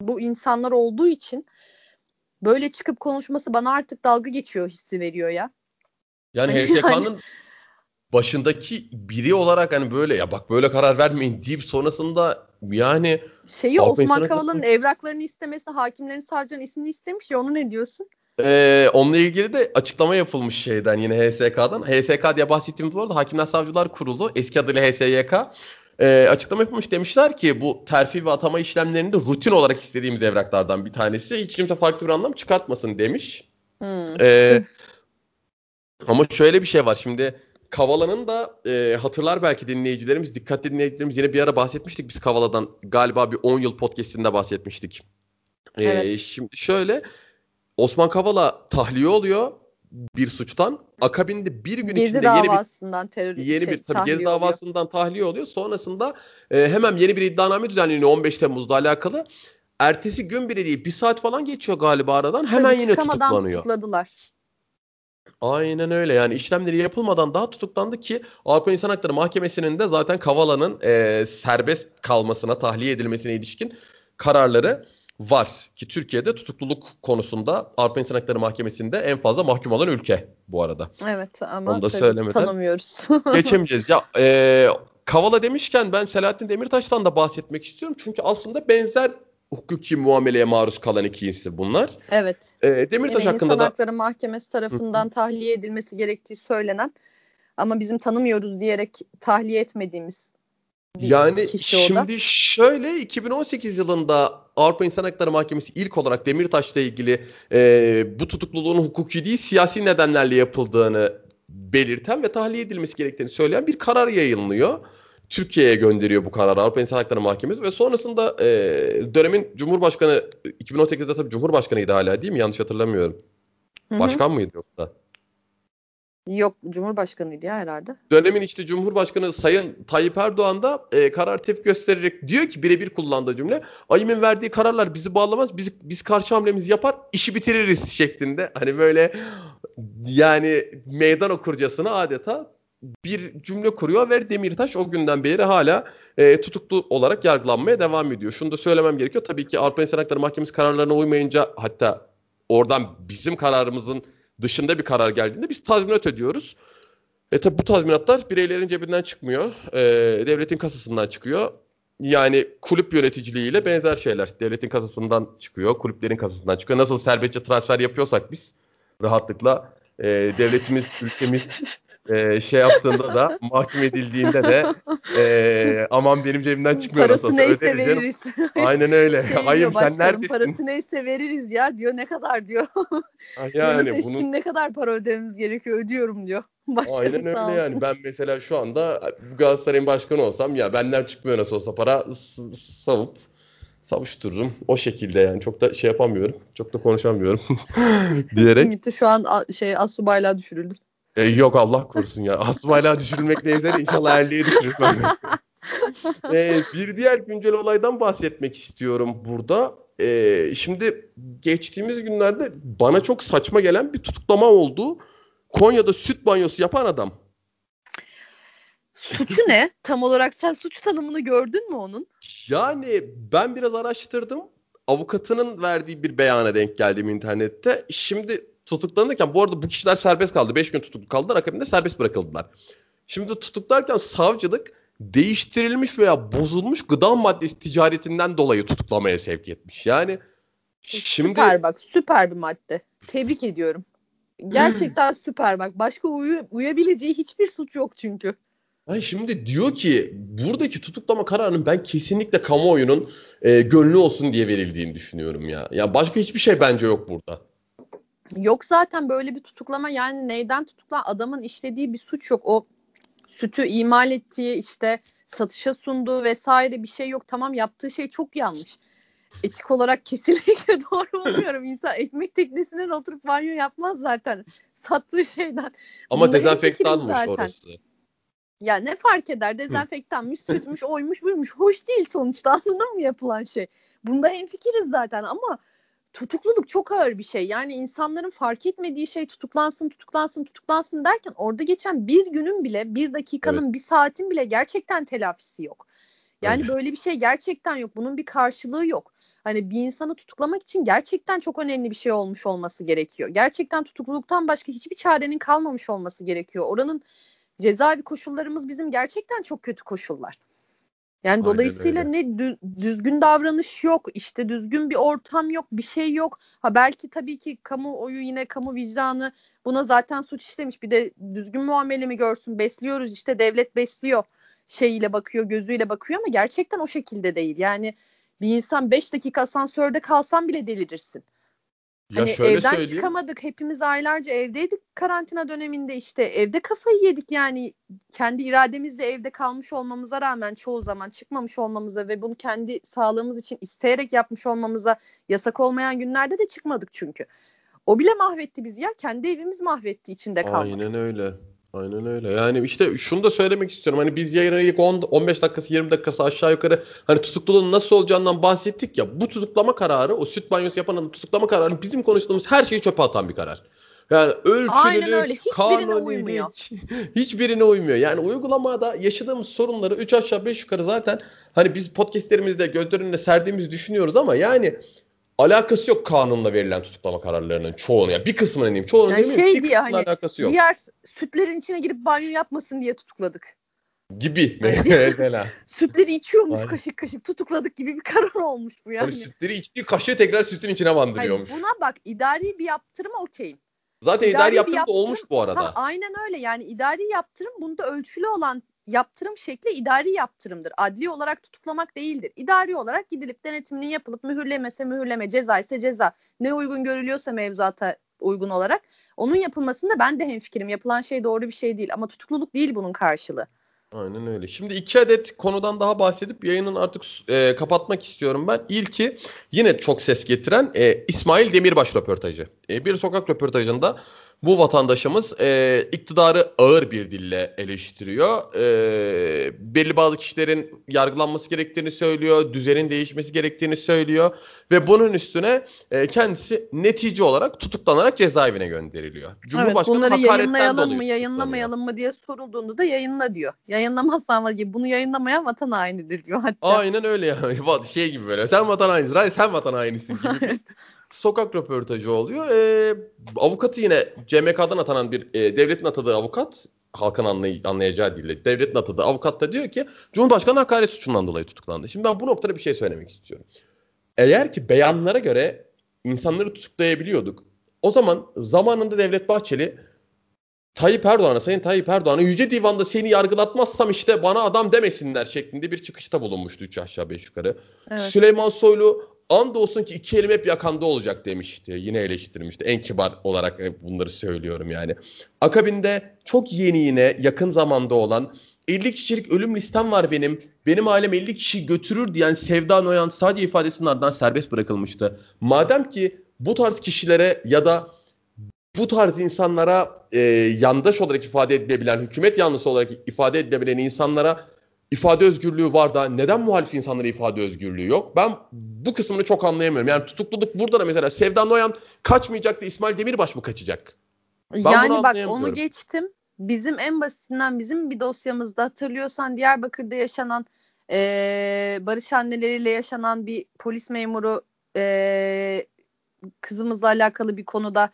bu insanlar olduğu için böyle çıkıp konuşması bana artık dalga geçiyor hissi veriyor ya. Yani hani HSK'nın yani... başındaki biri olarak hani böyle ya bak böyle karar vermeyin deyip sonrasında yani şeyi Osman Kavala'nın evraklarını istemesi, hakimlerin savcının ismini istemiş ya onu ne diyorsun? Ee, onunla ilgili de açıklama yapılmış şeyden yine HSK'dan. HSK diye bahsettiğimiz bu arada Hakimler Savcılar Kurulu eski adıyla HSYK e, açıklama yapılmış demişler ki bu terfi ve atama işlemlerinde rutin olarak istediğimiz evraklardan bir tanesi. Hiç kimse farklı bir anlam çıkartmasın demiş. Hmm. E, ama şöyle bir şey var şimdi Kavala'nın da e, hatırlar belki dinleyicilerimiz, dikkatli dinleyicilerimiz yine bir ara bahsetmiştik biz Kavala'dan. Galiba bir 10 yıl podcastinde bahsetmiştik. E, evet. Şimdi şöyle Osman Kavala tahliye oluyor bir suçtan. Akabinde bir gün Gezi içinde yeni bir yeni şey, bir tabii Gezi davasından oluyor. tahliye oluyor. Sonrasında e, hemen yeni bir iddianame düzenleniyor 15 Temmuz'da alakalı. Ertesi gün bile değil bir saat falan geçiyor galiba aradan hemen tabii, yine tutuklanıyor. tutukladılar. Aynen öyle yani işlemleri yapılmadan daha tutuklandı ki Avrupa İnsan Hakları Mahkemesi'nin de zaten Kavala'nın e, serbest kalmasına, tahliye edilmesine ilişkin kararları var. Ki Türkiye'de tutukluluk konusunda Avrupa İnsan Hakları Mahkemesi'nde en fazla mahkum olan ülke bu arada. Evet ama Onu da söylemeden tanımıyoruz. [laughs] geçemeyeceğiz. Ya e, Kavala demişken ben Selahattin Demirtaş'tan da bahsetmek istiyorum. Çünkü aslında benzer hukuki muameleye maruz kalan iki isim bunlar. Evet. E, Demirtaş Yine hakkında İnsan da Hakları Mahkemesi tarafından tahliye edilmesi gerektiği söylenen ama bizim tanımıyoruz diyerek tahliye etmediğimiz bir yani kişi o da. şimdi şöyle 2018 yılında Avrupa İnsan Hakları Mahkemesi ilk olarak Demirtaş'la ilgili e, bu tutukluluğun hukuki değil siyasi nedenlerle yapıldığını belirten ve tahliye edilmesi gerektiğini söyleyen bir karar yayınlıyor. Türkiye'ye gönderiyor bu kararı Avrupa İnsan Hakları Mahkemesi ve sonrasında e, dönemin Cumhurbaşkanı 2018'de tabii Cumhurbaşkanıydı hala değil mi? Yanlış hatırlamıyorum. Başkan mıydı yoksa? Yok Cumhurbaşkanıydı ya herhalde. Dönemin işte Cumhurbaşkanı Sayın Tayyip Erdoğan da e, karar tepki göstererek diyor ki birebir kullandığı cümle AYİM'in verdiği kararlar bizi bağlamaz. Biz, biz karşı hamlemizi yapar işi bitiririz şeklinde. Hani böyle yani meydan okurcasına adeta bir cümle kuruyor ve Demirtaş o günden beri hala e, tutuklu olarak yargılanmaya devam ediyor. Şunu da söylemem gerekiyor. Tabii ki Avrupa İnsan Hakları Mahkemesi kararlarına uymayınca hatta oradan bizim kararımızın dışında bir karar geldiğinde biz tazminat ödüyoruz. E tabi bu tazminatlar bireylerin cebinden çıkmıyor. E, devletin kasasından çıkıyor. Yani kulüp yöneticiliğiyle benzer şeyler. Devletin kasasından çıkıyor, kulüplerin kasasından çıkıyor. Nasıl serbestçe transfer yapıyorsak biz rahatlıkla e, devletimiz, ülkemiz e, şey yaptığında da mahkum edildiğinde de e, aman benim cebimden çıkmıyor Parası nasıl neyse öderiz canım. veririz. [laughs] Aynen öyle. Şey Ayıp diyor sen neredesin? parası neyse veririz ya diyor ne kadar diyor. [laughs] Yani bunun... bunun ne kadar para ödememiz gerekiyor ödüyorum diyor. [laughs] Başkanım Aynen öyle yani. Ben mesela şu anda Galatasaray'ın başkanı olsam ya benden çıkmıyor nasıl olsa para savup savuştururum. O şekilde yani. Çok da şey yapamıyorum. Çok da konuşamıyorum diyerek. Ümit'i şu an şey astsubaylığa düşürüldü. E, yok Allah korusun ya. Asmayla düşürülmek neyse de inşallah erliğe düşürülmem. [laughs] e, bir diğer güncel olaydan bahsetmek istiyorum burada. E, şimdi geçtiğimiz günlerde bana çok saçma gelen bir tutuklama oldu. Konya'da süt banyosu yapan adam. Suçu ne? Tam olarak sen suç tanımını gördün mü onun? Yani ben biraz araştırdım. Avukatının verdiği bir beyana denk geldim internette. Şimdi tutuklanırken bu arada bu kişiler serbest kaldı. 5 gün tutuklu kaldılar. Akabinde serbest bırakıldılar. Şimdi tutuklarken savcılık değiştirilmiş veya bozulmuş gıda maddesi ticaretinden dolayı tutuklamaya sevk etmiş. Yani şimdi Süper bak süper bir madde. Tebrik ediyorum. Gerçekten süper bak. Başka uyu, uyabileceği hiçbir suç yok çünkü. Ay şimdi diyor ki buradaki tutuklama kararının ben kesinlikle kamuoyunun e, gönlü olsun diye verildiğini düşünüyorum ya. Ya başka hiçbir şey bence yok burada. Yok zaten böyle bir tutuklama yani neyden tutuklan adamın işlediği bir suç yok. O sütü imal ettiği işte satışa sunduğu vesaire bir şey yok. Tamam yaptığı şey çok yanlış. Etik olarak kesinlikle [laughs] doğru bulmuyorum. [laughs] İnsan ekmek teknesinden oturup banyo yapmaz zaten. Sattığı şeyden. Ama Bunda dezenfektanmış orası. Ya ne fark eder? Dezenfektanmış, sütmüş, oymuş, buymuş. Hoş değil sonuçta [laughs] anladın mı yapılan şey? Bunda hemfikiriz zaten ama tutukluluk çok ağır bir şey. Yani insanların fark etmediği şey tutuklansın, tutuklansın, tutuklansın derken orada geçen bir günün bile, bir dakikanın, bir saatin bile gerçekten telafisi yok. Yani Öyle. böyle bir şey gerçekten yok. Bunun bir karşılığı yok. Hani bir insanı tutuklamak için gerçekten çok önemli bir şey olmuş olması gerekiyor. Gerçekten tutukluluktan başka hiçbir çarenin kalmamış olması gerekiyor. Oranın cezaevi koşullarımız bizim gerçekten çok kötü koşullar. Yani Aynen dolayısıyla öyle. ne dü- düzgün davranış yok, işte düzgün bir ortam yok, bir şey yok. Ha belki tabii ki kamuoyu yine kamu vicdanı buna zaten suç işlemiş. Bir de düzgün muamele mi görsün? Besliyoruz işte devlet besliyor şeyiyle bakıyor, gözüyle bakıyor ama gerçekten o şekilde değil. Yani bir insan 5 dakika asansörde kalsan bile delirirsin. Ya Hani şöyle evden söyleyeyim. çıkamadık. Hepimiz aylarca evdeydik karantina döneminde işte. Evde kafayı yedik yani. Kendi irademizle evde kalmış olmamıza rağmen çoğu zaman çıkmamış olmamıza ve bunu kendi sağlığımız için isteyerek yapmış olmamıza yasak olmayan günlerde de çıkmadık çünkü. O bile mahvetti bizi ya. Kendi evimiz mahvetti içinde kalmak. Aynen öyle. Aynen öyle. Yani işte şunu da söylemek istiyorum. Hani biz yayının ilk 10, 15 dakikası 20 dakikası aşağı yukarı hani tutukluluğun nasıl olacağından bahsettik ya. Bu tutuklama kararı o süt banyosu yapan adamın tutuklama kararı bizim konuştuğumuz her şeyi çöpe atan bir karar. Yani ölçülülük, kanunilik, uymuyor. [laughs] hiçbirine uymuyor. Yani uygulamada yaşadığımız sorunları 3 aşağı 5 yukarı zaten hani biz podcastlerimizde göz önüne serdiğimizi düşünüyoruz ama yani alakası yok kanunla verilen tutuklama kararlarının çoğunu. Ya bir kısmının diyeyim. Çoğunun Yani demeyeyim, şey bir diye hani alakası yok. Diğer sütlerin içine girip banyo yapmasın diye tutukladık. Gibi Ay. [laughs] [laughs] mesela. Sütleri içiyormuş Aynen. kaşık kaşık tutukladık gibi bir karar olmuş bu Yani yani. sütleri içtiği kaşığı tekrar sütün içine Hayır, bandırıyormuş. buna bak idari bir yaptırıma okeyim. Zaten idari idari bir yaptırım da yaptırım- olmuş bu arada. Ha, aynen öyle yani idari yaptırım bunda ölçülü olan yaptırım şekli idari yaptırımdır. Adli olarak tutuklamak değildir. İdari olarak gidilip denetiminin yapılıp mühürlemese mühürleme, ceza ise ceza. Ne uygun görülüyorsa mevzuata uygun olarak onun yapılmasında ben de hemfikirim. Yapılan şey doğru bir şey değil ama tutukluluk değil bunun karşılığı. Aynen öyle. Şimdi iki adet konudan daha bahsedip yayının artık e, kapatmak istiyorum ben. İlki yine çok ses getiren e, İsmail Demirbaş röportajı. E, bir sokak röportajında bu vatandaşımız e, iktidarı ağır bir dille eleştiriyor. E, belli bazı kişilerin yargılanması gerektiğini söylüyor. Düzenin değişmesi gerektiğini söylüyor. Ve bunun üstüne e, kendisi netice olarak tutuklanarak cezaevine gönderiliyor. Evet, Cumhurbaşkanı bunları hakaretten yayınlayalım mı, yayınlamayalım mı diye sorulduğunda da yayınla diyor. Yayınlamazsan. Bunu yayınlamayan vatan hainidir diyor hatta. Aynen öyle yani. [laughs] Şey gibi böyle. Sen vatan hainisin. Hayır sen vatan hainisin gibi sokak röportajı oluyor. Ee, avukatı yine CMK'dan atanan bir e, devletin atadığı avukat halkın anlay- anlayacağı dille devletin atadığı avukat da diyor ki Cumhurbaşkanı hakaret suçundan dolayı tutuklandı. Şimdi ben bu noktada bir şey söylemek istiyorum. Eğer ki beyanlara göre insanları tutuklayabiliyorduk. O zaman zamanında Devlet Bahçeli Tayyip Erdoğan'a, Sayın Tayyip Erdoğan'a Yüce Divan'da seni yargılatmazsam işte bana adam demesinler şeklinde bir çıkışta bulunmuştu 3 aşağı 5 yukarı. Evet. Süleyman Soylu andolsun ki iki elim hep yakanda olacak demişti. Yine eleştirmişti. En kibar olarak bunları söylüyorum yani. Akabinde çok yeni yine yakın zamanda olan 50 kişilik ölüm listem var benim. Benim ailem 50 kişi götürür diyen Sevda Noyan sadece ifadesinin ardından serbest bırakılmıştı. Madem ki bu tarz kişilere ya da bu tarz insanlara e, yandaş olarak ifade edilebilen, hükümet yanlısı olarak ifade edilebilen insanlara ifade özgürlüğü var da neden muhalif insanlara ifade özgürlüğü yok? Ben bu kısmını çok anlayamıyorum. Yani tutukluluk burada da mesela Sevda Noyan kaçmayacak da İsmail Demirbaş mı kaçacak? Ben yani bak onu geçtim. Bizim en basitinden bizim bir dosyamızda hatırlıyorsan Diyarbakır'da yaşanan eee, barış anneleriyle yaşanan bir polis memuru eee, kızımızla alakalı bir konuda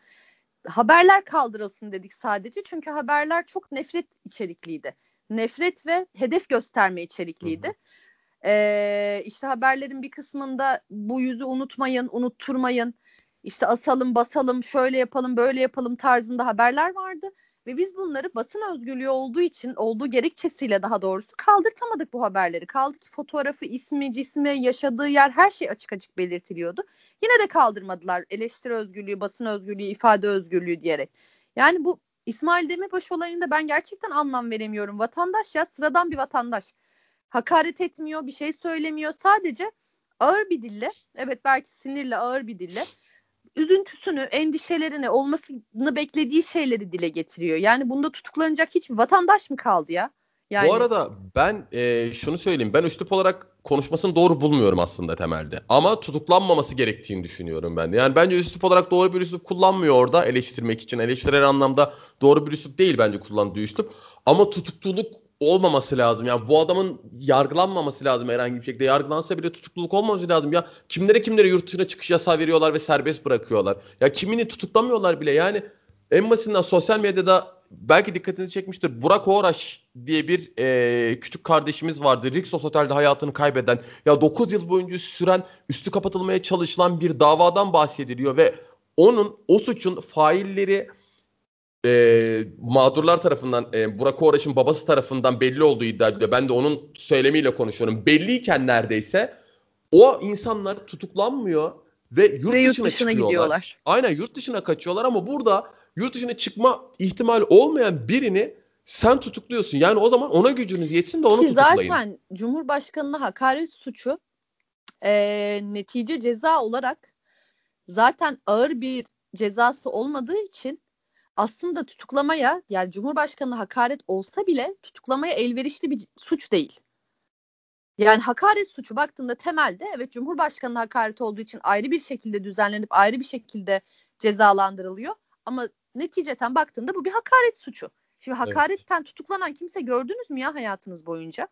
haberler kaldırılsın dedik sadece. Çünkü haberler çok nefret içerikliydi. Nefret ve hedef gösterme içerikliydi. Hı Ee, işte haberlerin bir kısmında bu yüzü unutmayın, unutturmayın, işte asalım, basalım, şöyle yapalım, böyle yapalım tarzında haberler vardı. Ve biz bunları basın özgürlüğü olduğu için, olduğu gerekçesiyle daha doğrusu kaldırtamadık bu haberleri. Kaldı ki fotoğrafı, ismi, cismi, yaşadığı yer her şey açık açık belirtiliyordu. Yine de kaldırmadılar eleştiri özgürlüğü, basın özgürlüğü, ifade özgürlüğü diyerek. Yani bu İsmail Demirbaş olayında ben gerçekten anlam veremiyorum. Vatandaş ya sıradan bir vatandaş. Hakaret etmiyor, bir şey söylemiyor. Sadece ağır bir dille, evet belki sinirle ağır bir dille üzüntüsünü, endişelerini, olmasını beklediği şeyleri dile getiriyor. Yani bunda tutuklanacak hiç vatandaş mı kaldı ya? Yani Bu arada ben e, şunu söyleyeyim. Ben üslup olarak konuşmasını doğru bulmuyorum aslında temelde. Ama tutuklanmaması gerektiğini düşünüyorum ben de. Yani bence üslup olarak doğru bir üslup kullanmıyor orada eleştirmek için. Eleştirel anlamda doğru bir üslup değil bence kullandığı üslup. Ama tutukluluk olmaması lazım. Yani bu adamın yargılanmaması lazım herhangi bir şekilde. Yargılansa bile tutukluluk olmaması lazım. Ya kimlere kimlere yurt dışına çıkış yasağı veriyorlar ve serbest bırakıyorlar. Ya kimini tutuklamıyorlar bile. Yani en basitinden sosyal medyada belki dikkatini çekmiştir. Burak Uğraş diye bir e, küçük kardeşimiz vardı. Rixos Otel'de hayatını kaybeden. Ya 9 yıl boyunca süren, üstü kapatılmaya çalışılan bir davadan bahsediliyor ve onun, o suçun failleri e, mağdurlar tarafından, e, Burak Uğraş'ın babası tarafından belli olduğu iddia ediliyor. Ben de onun söylemiyle konuşuyorum. Belliyken neredeyse o insanlar tutuklanmıyor ve yurt ve yurt dışına, dışına çıkıyorlar. gidiyorlar. Aynen yurt dışına kaçıyorlar ama burada yurt dışına çıkma ihtimali olmayan birini sen tutukluyorsun. Yani o zaman ona gücünüz yetsin de onu Ki tutuklayın. zaten Cumhurbaşkanı'na hakaret suçu e, netice ceza olarak zaten ağır bir cezası olmadığı için aslında tutuklamaya yani Cumhurbaşkanı'na hakaret olsa bile tutuklamaya elverişli bir suç değil. Yani hakaret suçu baktığında temelde evet Cumhurbaşkanı'na hakaret olduğu için ayrı bir şekilde düzenlenip ayrı bir şekilde cezalandırılıyor. Ama neticeten baktığında bu bir hakaret suçu. Şimdi Evet. hakaretten tutuklanan kimse gördünüz mü ya hayatınız boyunca?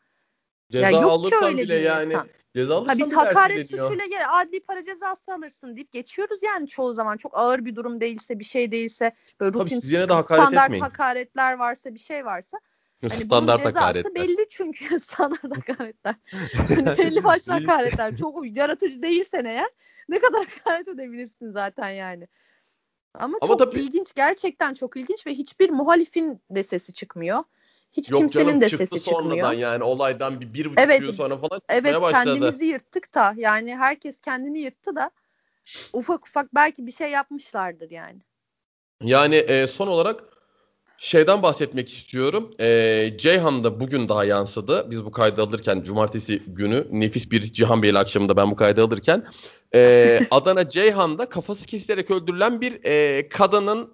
Ceza Ya yok ki öyle bile bir yani insan. ceza Ha biz hakaret suçuyla gel adli para cezası alırsın deyip geçiyoruz yani çoğu zaman çok ağır bir durum değilse bir şey değilse böyle Tabii rutin siz yine de hakaret standart etmeyin. hakaretler varsa bir şey varsa [laughs] Hani bunun cezası hakaretler. belli çünkü [laughs] standart hakaretler. hani [laughs] belli başlı hakaretler. Çok yaratıcı değilsen eğer ne kadar hakaret edebilirsin zaten yani. Ama, Ama çok tabii... ilginç gerçekten çok ilginç ve hiçbir muhalifin de sesi çıkmıyor. Hiç Yok kimsenin canım, de sesi çıkmıyor. yani olaydan bir, bir buçuk evet, yıl sonra falan Evet başladı. kendimizi yırttık da yani herkes kendini yırttı da ufak ufak belki bir şey yapmışlardır yani. Yani e, son olarak şeyden bahsetmek istiyorum. E, Ceyhan'da bugün daha yansıdı. Biz bu kaydı alırken cumartesi günü nefis bir Cihan Bey'li akşamında ben bu kaydı alırken e, [laughs] Adana Ceyhan'da kafası kesilerek öldürülen bir e, kadının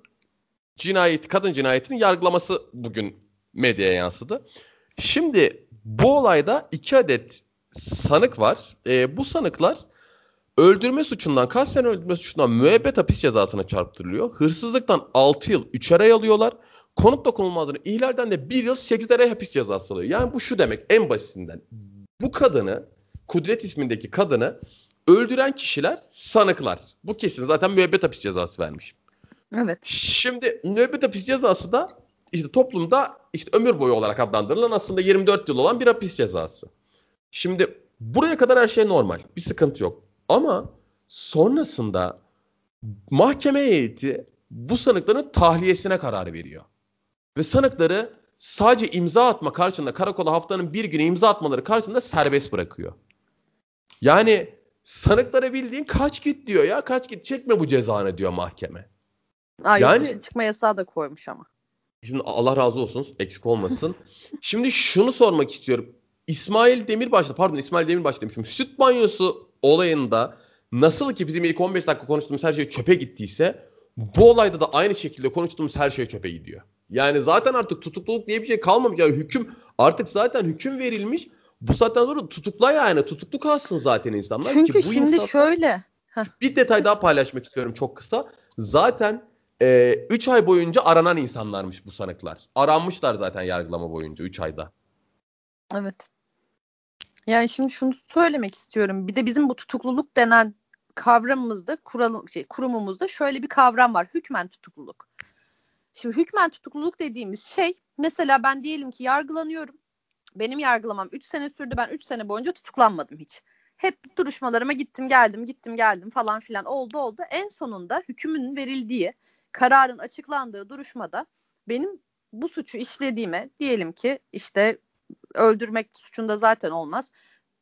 cinayeti, kadın cinayetinin yargılaması bugün medyaya yansıdı. Şimdi bu olayda iki adet sanık var. E, bu sanıklar öldürme suçundan, kasten öldürme suçundan müebbet hapis cezasına çarptırılıyor. Hırsızlıktan 6 yıl 3 ay alıyorlar. Konut dokunulmazlığını ihlalden de 1 yıl 8 ay hapis cezası alıyor. Yani bu şu demek en basitinden. Bu kadını, Kudret ismindeki kadını öldüren kişiler sanıklar. Bu kesin zaten müebbet hapis cezası vermiş. Evet. Şimdi müebbet hapis cezası da işte toplumda işte ömür boyu olarak adlandırılan aslında 24 yıl olan bir hapis cezası. Şimdi buraya kadar her şey normal. Bir sıkıntı yok. Ama sonrasında mahkeme heyeti bu sanıkların tahliyesine karar veriyor. Ve sanıkları sadece imza atma karşında karakola haftanın bir günü imza atmaları karşında serbest bırakıyor. Yani sanıklara bildiğin kaç git diyor ya kaç git çekme bu cezanı diyor mahkeme. Ay, yani çıkma yasağı da koymuş ama. Şimdi Allah razı olsun eksik olmasın. [laughs] şimdi şunu sormak istiyorum. İsmail Demirbaş'ta pardon İsmail Demirbaş demişim. Süt banyosu olayında nasıl ki bizim ilk 15 dakika konuştuğumuz her şey çöpe gittiyse bu olayda da aynı şekilde konuştuğumuz her şey çöpe gidiyor. Yani zaten artık tutukluluk diye bir şey kalmamış. Yani hüküm artık zaten hüküm verilmiş. Bu saatten sonra tutukla yani. Tutuklu kalsın zaten insanlar. Çünkü ki bu şimdi insan... şöyle. Bir detay daha paylaşmak istiyorum çok kısa. Zaten 3 e, ay boyunca aranan insanlarmış bu sanıklar. Aranmışlar zaten yargılama boyunca 3 ayda. Evet. Yani şimdi şunu söylemek istiyorum. Bir de bizim bu tutukluluk denen kavramımızda, kuralım, şey, kurumumuzda şöyle bir kavram var. Hükmen tutukluluk. Şimdi hükmen tutukluluk dediğimiz şey mesela ben diyelim ki yargılanıyorum. Benim yargılamam 3 sene sürdü. Ben 3 sene boyunca tutuklanmadım hiç. Hep duruşmalarıma gittim geldim gittim geldim falan filan oldu oldu. En sonunda hükümün verildiği, kararın açıklandığı duruşmada benim bu suçu işlediğime diyelim ki işte öldürmek suçunda zaten olmaz.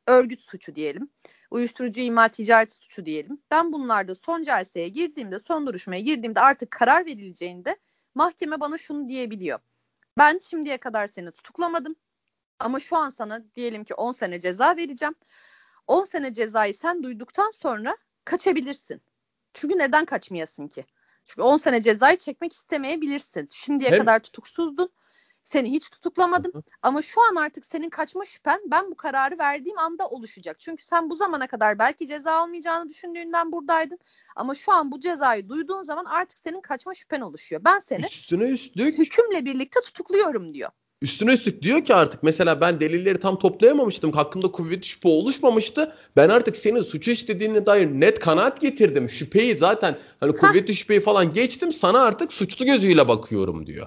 Örgüt suçu diyelim. Uyuşturucu imal ticareti suçu diyelim. Ben bunlarda son celseye girdiğimde, son duruşmaya girdiğimde artık karar verileceğinde mahkeme bana şunu diyebiliyor. Ben şimdiye kadar seni tutuklamadım. Ama şu an sana diyelim ki 10 sene ceza vereceğim. 10 sene cezayı sen duyduktan sonra kaçabilirsin. Çünkü neden kaçmayasın ki? Çünkü 10 sene cezayı çekmek istemeyebilirsin. Şimdiye Hem... kadar tutuksuzdun. Seni hiç tutuklamadım hı hı. ama şu an artık senin kaçma şüphen ben bu kararı verdiğim anda oluşacak. Çünkü sen bu zamana kadar belki ceza almayacağını düşündüğünden buradaydın ama şu an bu cezayı duyduğun zaman artık senin kaçma şüphen oluşuyor. Ben seni üstüne üstlük hükümle birlikte tutukluyorum diyor. Üstüne üstlük diyor ki artık mesela ben delilleri tam toplayamamıştım. Hakkında kuvvetli şüphe oluşmamıştı. Ben artık senin suçu işlediğine dair net kanaat getirdim. Şüpheyi zaten hani kuvvetli şüpheyi falan geçtim. Sana artık suçlu gözüyle bakıyorum diyor.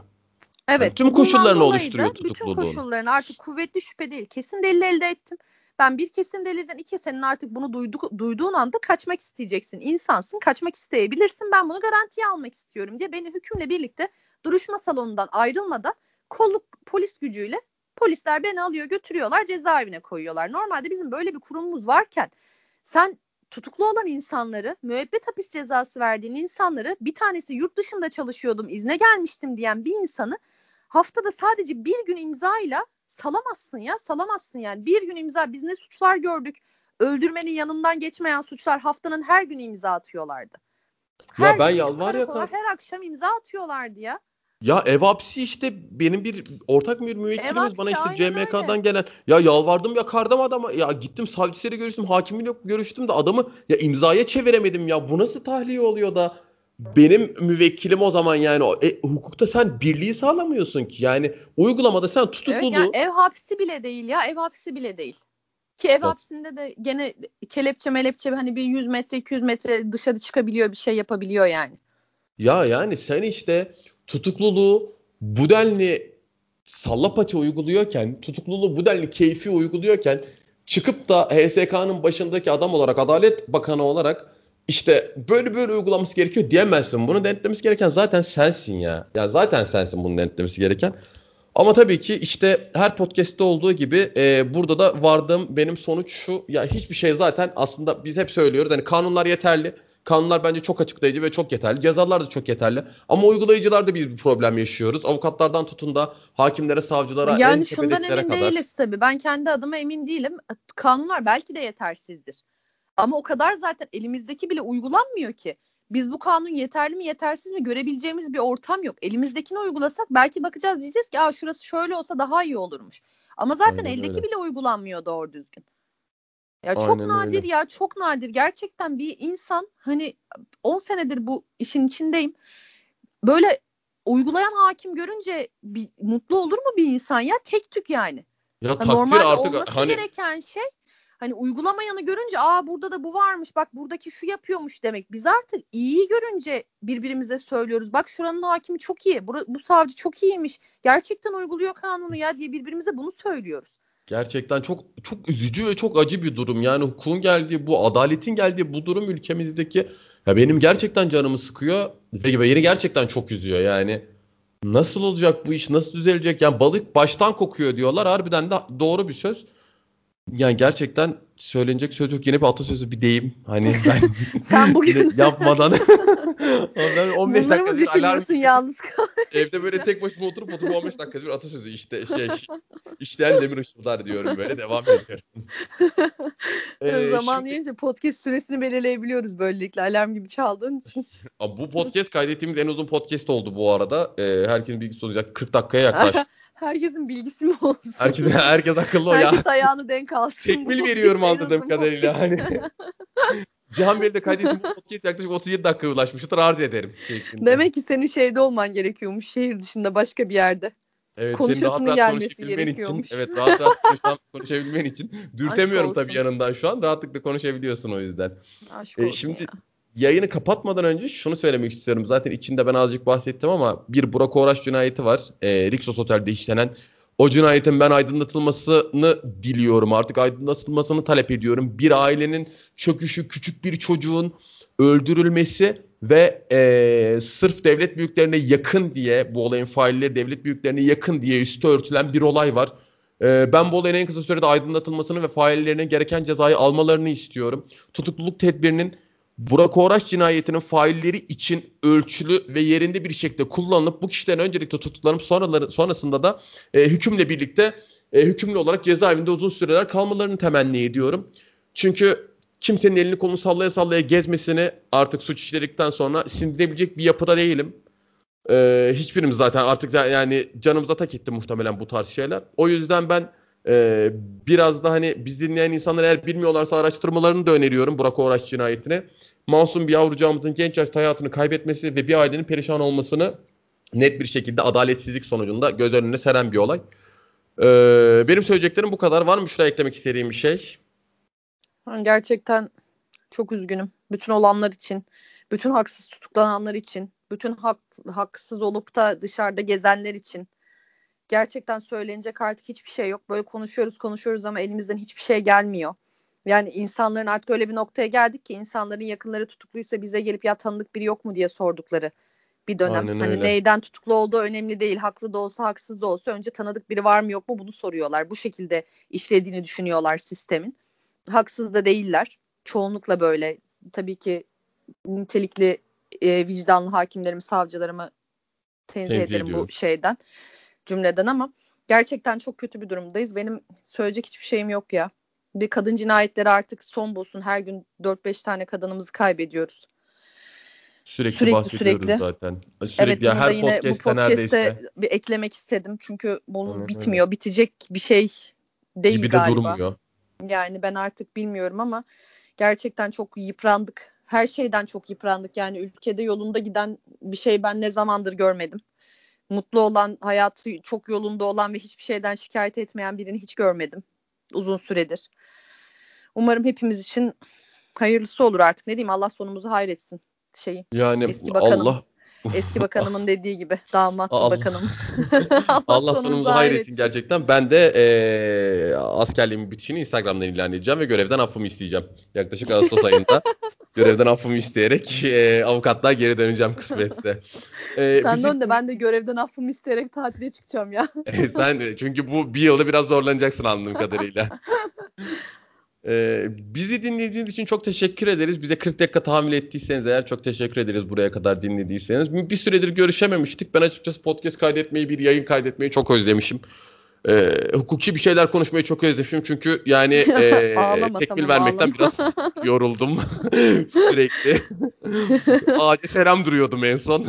Evet. Yani tüm koşullarını oluşturuyor tutukluluğun. Bütün koşullarını artık kuvvetli şüphe değil. Kesin delil elde ettim. Ben bir kesin delilden iki senin artık bunu duyduk, duyduğun anda kaçmak isteyeceksin. İnsansın kaçmak isteyebilirsin. Ben bunu garantiye almak istiyorum diye beni hükümle birlikte duruşma salonundan ayrılmadan kolluk polis gücüyle polisler beni alıyor götürüyorlar cezaevine koyuyorlar. Normalde bizim böyle bir kurumumuz varken sen tutuklu olan insanları, müebbet hapis cezası verdiğin insanları bir tanesi yurt dışında çalışıyordum, izne gelmiştim diyen bir insanı haftada sadece bir gün imzayla salamazsın ya salamazsın yani. Bir gün imza biz ne suçlar gördük? Öldürmenin yanından geçmeyen suçlar haftanın her günü imza atıyorlardı. Her ya ben yalvar ya her akşam imza atıyorlardı ya. Ya ev hapsi işte benim bir ortak bir müvekkilimiz bana işte CMK'dan öyle. gelen. Ya yalvardım yakardım adama. Ya gittim savcısıyla görüştüm hakimiyle görüştüm de adamı ya imzaya çeviremedim ya. Bu nasıl tahliye oluyor da benim müvekkilim o zaman yani e, hukukta sen birliği sağlamıyorsun ki yani uygulamada sen tutukluluğu. Evet yani ev hapsi bile değil ya ev hapsi bile değil. Ki ev evet. hapsinde de gene kelepçe melepçe hani bir 100 metre 200 metre dışarı çıkabiliyor bir şey yapabiliyor yani. Ya yani sen işte tutukluluğu bu denli sallapati uyguluyorken, tutukluluğu bu denli keyfi uyguluyorken çıkıp da HSK'nın başındaki adam olarak, Adalet Bakanı olarak işte böyle böyle uygulaması gerekiyor diyemezsin. Bunu denetlemesi gereken zaten sensin ya. Ya zaten sensin bunu denetlemesi gereken. Ama tabii ki işte her podcast'te olduğu gibi e, burada da vardığım benim sonuç şu. Ya hiçbir şey zaten aslında biz hep söylüyoruz. Hani kanunlar yeterli. Kanunlar bence çok açıklayıcı ve çok yeterli. Cezalar da çok yeterli. Ama uygulayıcılarda bir problem yaşıyoruz. Avukatlardan tutun da hakimlere, savcılara, yani en şundan emin kadar. değiliz tabii. Ben kendi adıma emin değilim. Kanunlar belki de yetersizdir. Ama o kadar zaten elimizdeki bile uygulanmıyor ki. Biz bu kanun yeterli mi yetersiz mi görebileceğimiz bir ortam yok. Elimizdekini uygulasak belki bakacağız diyeceğiz ki Aa, şurası şöyle olsa daha iyi olurmuş. Ama zaten Aynen eldeki öyle. bile uygulanmıyor doğru düzgün. Ya çok Aynen nadir öyle. ya çok nadir. Gerçekten bir insan hani 10 senedir bu işin içindeyim. Böyle uygulayan hakim görünce bir, mutlu olur mu bir insan ya? Tek tük yani. Ya Ha, takdir normalde artık olması hani gereken şey hani uygulamayanı görünce aa burada da bu varmış bak buradaki şu yapıyormuş demek. Biz artık iyi görünce birbirimize söylüyoruz. Bak şuranın hakimi çok iyi. Bu, bu savcı çok iyiymiş. Gerçekten uyguluyor kanunu ya diye birbirimize bunu söylüyoruz. Gerçekten çok çok üzücü ve çok acı bir durum. Yani hukukun geldiği bu adaletin geldiği bu durum ülkemizdeki ya benim gerçekten canımı sıkıyor ve beni gerçekten çok üzüyor. Yani nasıl olacak bu iş? Nasıl düzelecek? Yani balık baştan kokuyor diyorlar. Harbiden de doğru bir söz. Yani gerçekten söylenecek söz yok. Yine bir atasözü bir deyim. Hani [laughs] ben Sen [laughs] bugün yapmadan [laughs] ben 15 bunları dakika mı alarm düşünüyorsun yalnız kal- Evde böyle tek başıma oturup oturup 15 dakika bir atasözü işte şey işleyen demir ışıldar diyorum böyle devam ediyorum. Ee, Zaman şimdi- yiyince podcast süresini belirleyebiliyoruz böylelikle alarm gibi çaldığın için. Bu podcast kaydettiğimiz en uzun podcast oldu bu arada. Ee, herkesin bilgisi olacak 40 dakikaya yaklaştı. Herkesin bilgisi mi olsun? Herkes, herkes akıllı o ya. Herkes ayağını denk alsın. Tekmil veriyorum anladığım kadarıyla. Hani [laughs] Cihan Bey'le kaydettiğimiz podcast yaklaşık 37 dakika ulaşmıştır arz ederim. şeklinde. Demek ki senin şeyde olman gerekiyormuş şehir dışında başka bir yerde. Evet, konuşasının gelmesi gerekiyormuş. için, evet rahat rahat [laughs] konuşabilmen için dürtemiyorum tabii yanından şu an. Rahatlıkla konuşabiliyorsun o yüzden. Aşk E, olsun şimdi ya. Yayını kapatmadan önce şunu söylemek istiyorum. Zaten içinde ben azıcık bahsettim ama bir Burak Uğraş cinayeti var. E, Rixos Otel'de işlenen. O cinayetin ben aydınlatılmasını diliyorum. Artık aydınlatılmasını talep ediyorum. Bir ailenin çöküşü, küçük bir çocuğun öldürülmesi ve e, sırf devlet büyüklerine yakın diye bu olayın failleri devlet büyüklerine yakın diye üstü örtülen bir olay var. E, ben bu olayın en kısa sürede aydınlatılmasını ve faillerine gereken cezayı almalarını istiyorum. Tutukluluk tedbirinin Burak Uğraş cinayetinin failleri için ölçülü ve yerinde bir şekilde kullanılıp bu kişilerin öncelikle tutuklanıp sonraları, sonrasında da e, hükümle birlikte e, hükümlü olarak cezaevinde uzun süreler kalmalarını temenni ediyorum. Çünkü kimsenin elini kolunu sallaya sallaya gezmesini artık suç işledikten sonra sindirebilecek bir yapıda değilim. E, hiçbirimiz zaten artık yani canımıza tak etti muhtemelen bu tarz şeyler. O yüzden ben e, biraz da hani biz dinleyen insanlar eğer bilmiyorlarsa araştırmalarını da öneriyorum Burak Uğraş cinayetine. Masum bir yavrucağımızın genç yaşta hayatını kaybetmesi ve bir ailenin perişan olmasını net bir şekilde adaletsizlik sonucunda göz önüne seren bir olay. Ee, benim söyleyeceklerim bu kadar. Var mı şuraya eklemek istediğim bir şey? Gerçekten çok üzgünüm. Bütün olanlar için, bütün haksız tutuklananlar için, bütün hak, haksız olup da dışarıda gezenler için. Gerçekten söylenecek artık hiçbir şey yok. Böyle konuşuyoruz konuşuyoruz ama elimizden hiçbir şey gelmiyor. Yani insanların artık öyle bir noktaya geldik ki insanların yakınları tutukluysa bize gelip ya tanıdık biri yok mu diye sordukları bir dönem. Aynen hani öyle. neyden tutuklu olduğu önemli değil. Haklı da olsa haksız da olsa önce tanıdık biri var mı yok mu bunu soruyorlar. Bu şekilde işlediğini düşünüyorlar sistemin. Haksız da değiller. Çoğunlukla böyle. Tabii ki nitelikli e, vicdanlı hakimlerimi, savcılarımı tenzih Tenzih ederim ediyorum. bu şeyden cümleden ama gerçekten çok kötü bir durumdayız. Benim söyleyecek hiçbir şeyim yok ya. Bir kadın cinayetleri artık son bulsun. Her gün 4-5 tane kadınımızı kaybediyoruz. Sürekli, Sürekli, bahsediyoruz sürekli. zaten. Sürekli evet ya her yine bu podcast'te neredeyse. bir eklemek istedim. Çünkü bunu Aynen bitmiyor. Bitecek bir şey değil Gibi de galiba. durmuyor. Yani ben artık bilmiyorum ama gerçekten çok yıprandık. Her şeyden çok yıprandık. Yani ülkede yolunda giden bir şey ben ne zamandır görmedim. Mutlu olan, hayatı çok yolunda olan ve hiçbir şeyden şikayet etmeyen birini hiç görmedim. Uzun süredir. Umarım hepimiz için hayırlısı olur artık. Ne diyeyim Allah sonumuzu hayretsin şeyi. Yani Eski bakanım. Allah Eski bakanımın [laughs] dediği gibi damat Allah. bakanım. [laughs] Allah sonumuzu hayretsin gerçekten. Ben de e, askerliğimin bitişini Instagram'dan ilan edeceğim ve görevden affımı isteyeceğim. Yaklaşık Ağustos [laughs] ayında görevden affımı isteyerek e, avukatlığa geri döneceğim kısmetse. E, Sen dön de ben de görevden affımı isteyerek tatile çıkacağım ya. E, Sen çünkü bu bir yılda biraz zorlanacaksın anladığım kadarıyla. Ee, bizi dinlediğiniz için çok teşekkür ederiz. Bize 40 dakika tahammül ettiyseniz eğer çok teşekkür ederiz buraya kadar dinlediyseniz. Bir süredir görüşememiştik. Ben açıkçası podcast kaydetmeyi, bir yayın kaydetmeyi çok özlemişim. Ee, hukuki bir şeyler konuşmayı çok özlemişim. Çünkü yani [laughs] e, Ağlama, tekmil tamam, vermekten ağlama. biraz [laughs] yoruldum [laughs] sürekli. Ağaca selam duruyordum en son.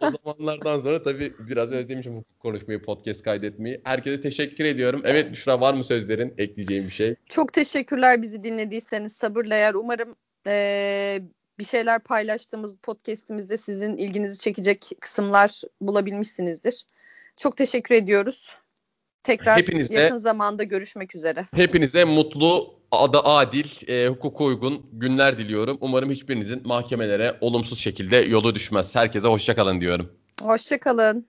o zamanlardan sonra tabii biraz özlemişim hukuk konuşmayı, podcast kaydetmeyi. Herkese teşekkür ediyorum. Evet Büşra var mı sözlerin, ekleyeceğin bir şey? Çok teşekkürler bizi dinlediyseniz sabırla eğer umarım eee, bir şeyler paylaştığımız podcast'imizde sizin ilginizi çekecek kısımlar bulabilmişsinizdir. Çok teşekkür ediyoruz. Tekrar Hepinize- yakın zamanda görüşmek üzere. Hepinize mutlu, ada adil, e, hukuka uygun günler diliyorum. Umarım hiçbirinizin mahkemelere olumsuz şekilde yolu düşmez. Herkese hoşçakalın diyorum. Hoşçakalın.